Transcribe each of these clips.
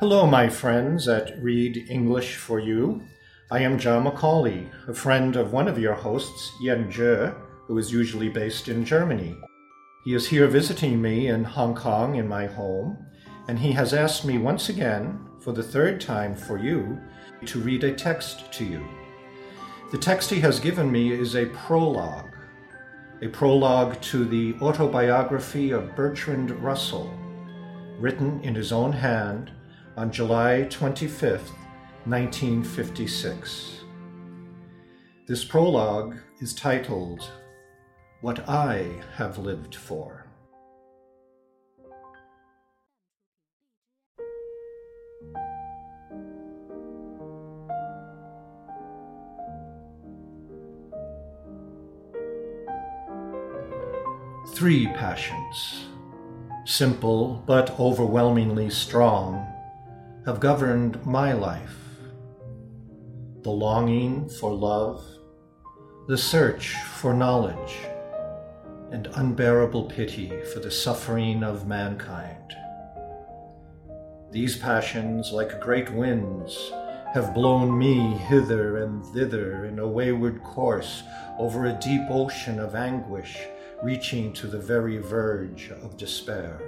Hello, my friends at Read English for You. I am John McAuley, a friend of one of your hosts, Yan Zhe, who is usually based in Germany. He is here visiting me in Hong Kong in my home, and he has asked me once again, for the third time for you, to read a text to you. The text he has given me is a prologue, a prologue to the autobiography of Bertrand Russell, written in his own hand on July 25th, 1956. This prologue is titled What I Have Lived For. Three passions, simple but overwhelmingly strong have governed my life the longing for love, the search for knowledge, and unbearable pity for the suffering of mankind. These passions, like great winds, have blown me hither and thither in a wayward course over a deep ocean of anguish reaching to the very verge of despair.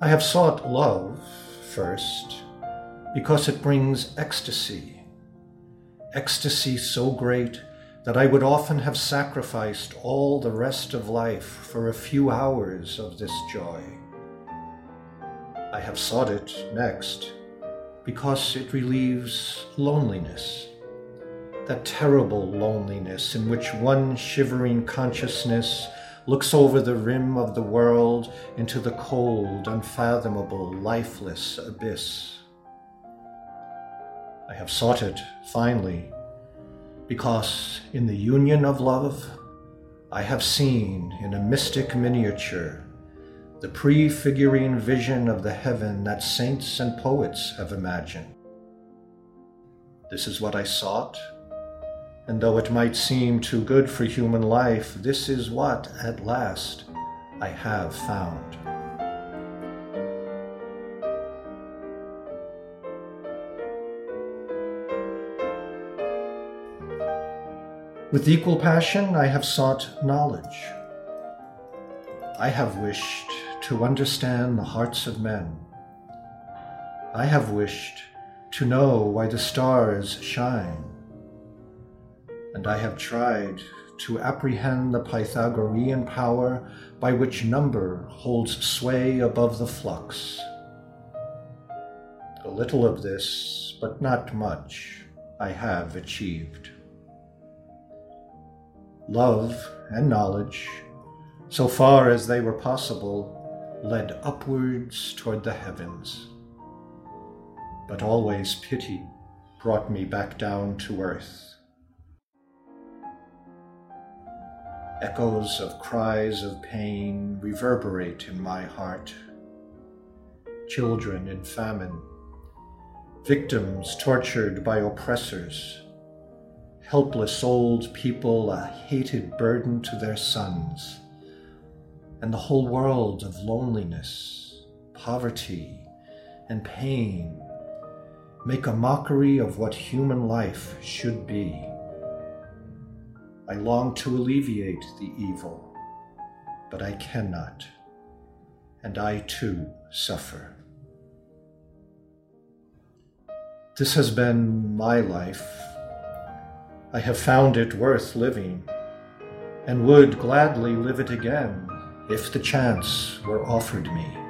I have sought love first because it brings ecstasy, ecstasy so great that I would often have sacrificed all the rest of life for a few hours of this joy. I have sought it next because it relieves loneliness, that terrible loneliness in which one shivering consciousness looks over the rim of the world into the cold, unfathomable, lifeless abyss. I have sought it, finally, because in the union of love, I have seen in a mystic miniature the prefiguring vision of the heaven that saints and poets have imagined. This is what I sought and though it might seem too good for human life, this is what, at last, I have found. With equal passion, I have sought knowledge. I have wished to understand the hearts of men. I have wished to know why the stars shine and I have tried to apprehend the Pythagorean power by which number holds sway above the flux. A little of this, but not much, I have achieved. Love and knowledge, so far as they were possible, led upwards toward the heavens. But always pity brought me back down to earth. Echoes of cries of pain reverberate in my heart. Children in famine, victims tortured by oppressors, helpless old people a hated burden to their sons, and the whole world of loneliness, poverty, and pain make a mockery of what human life should be. I long to alleviate the evil, but I cannot, and I too suffer. This has been my life. I have found it worth living, and would gladly live it again if the chance were offered me.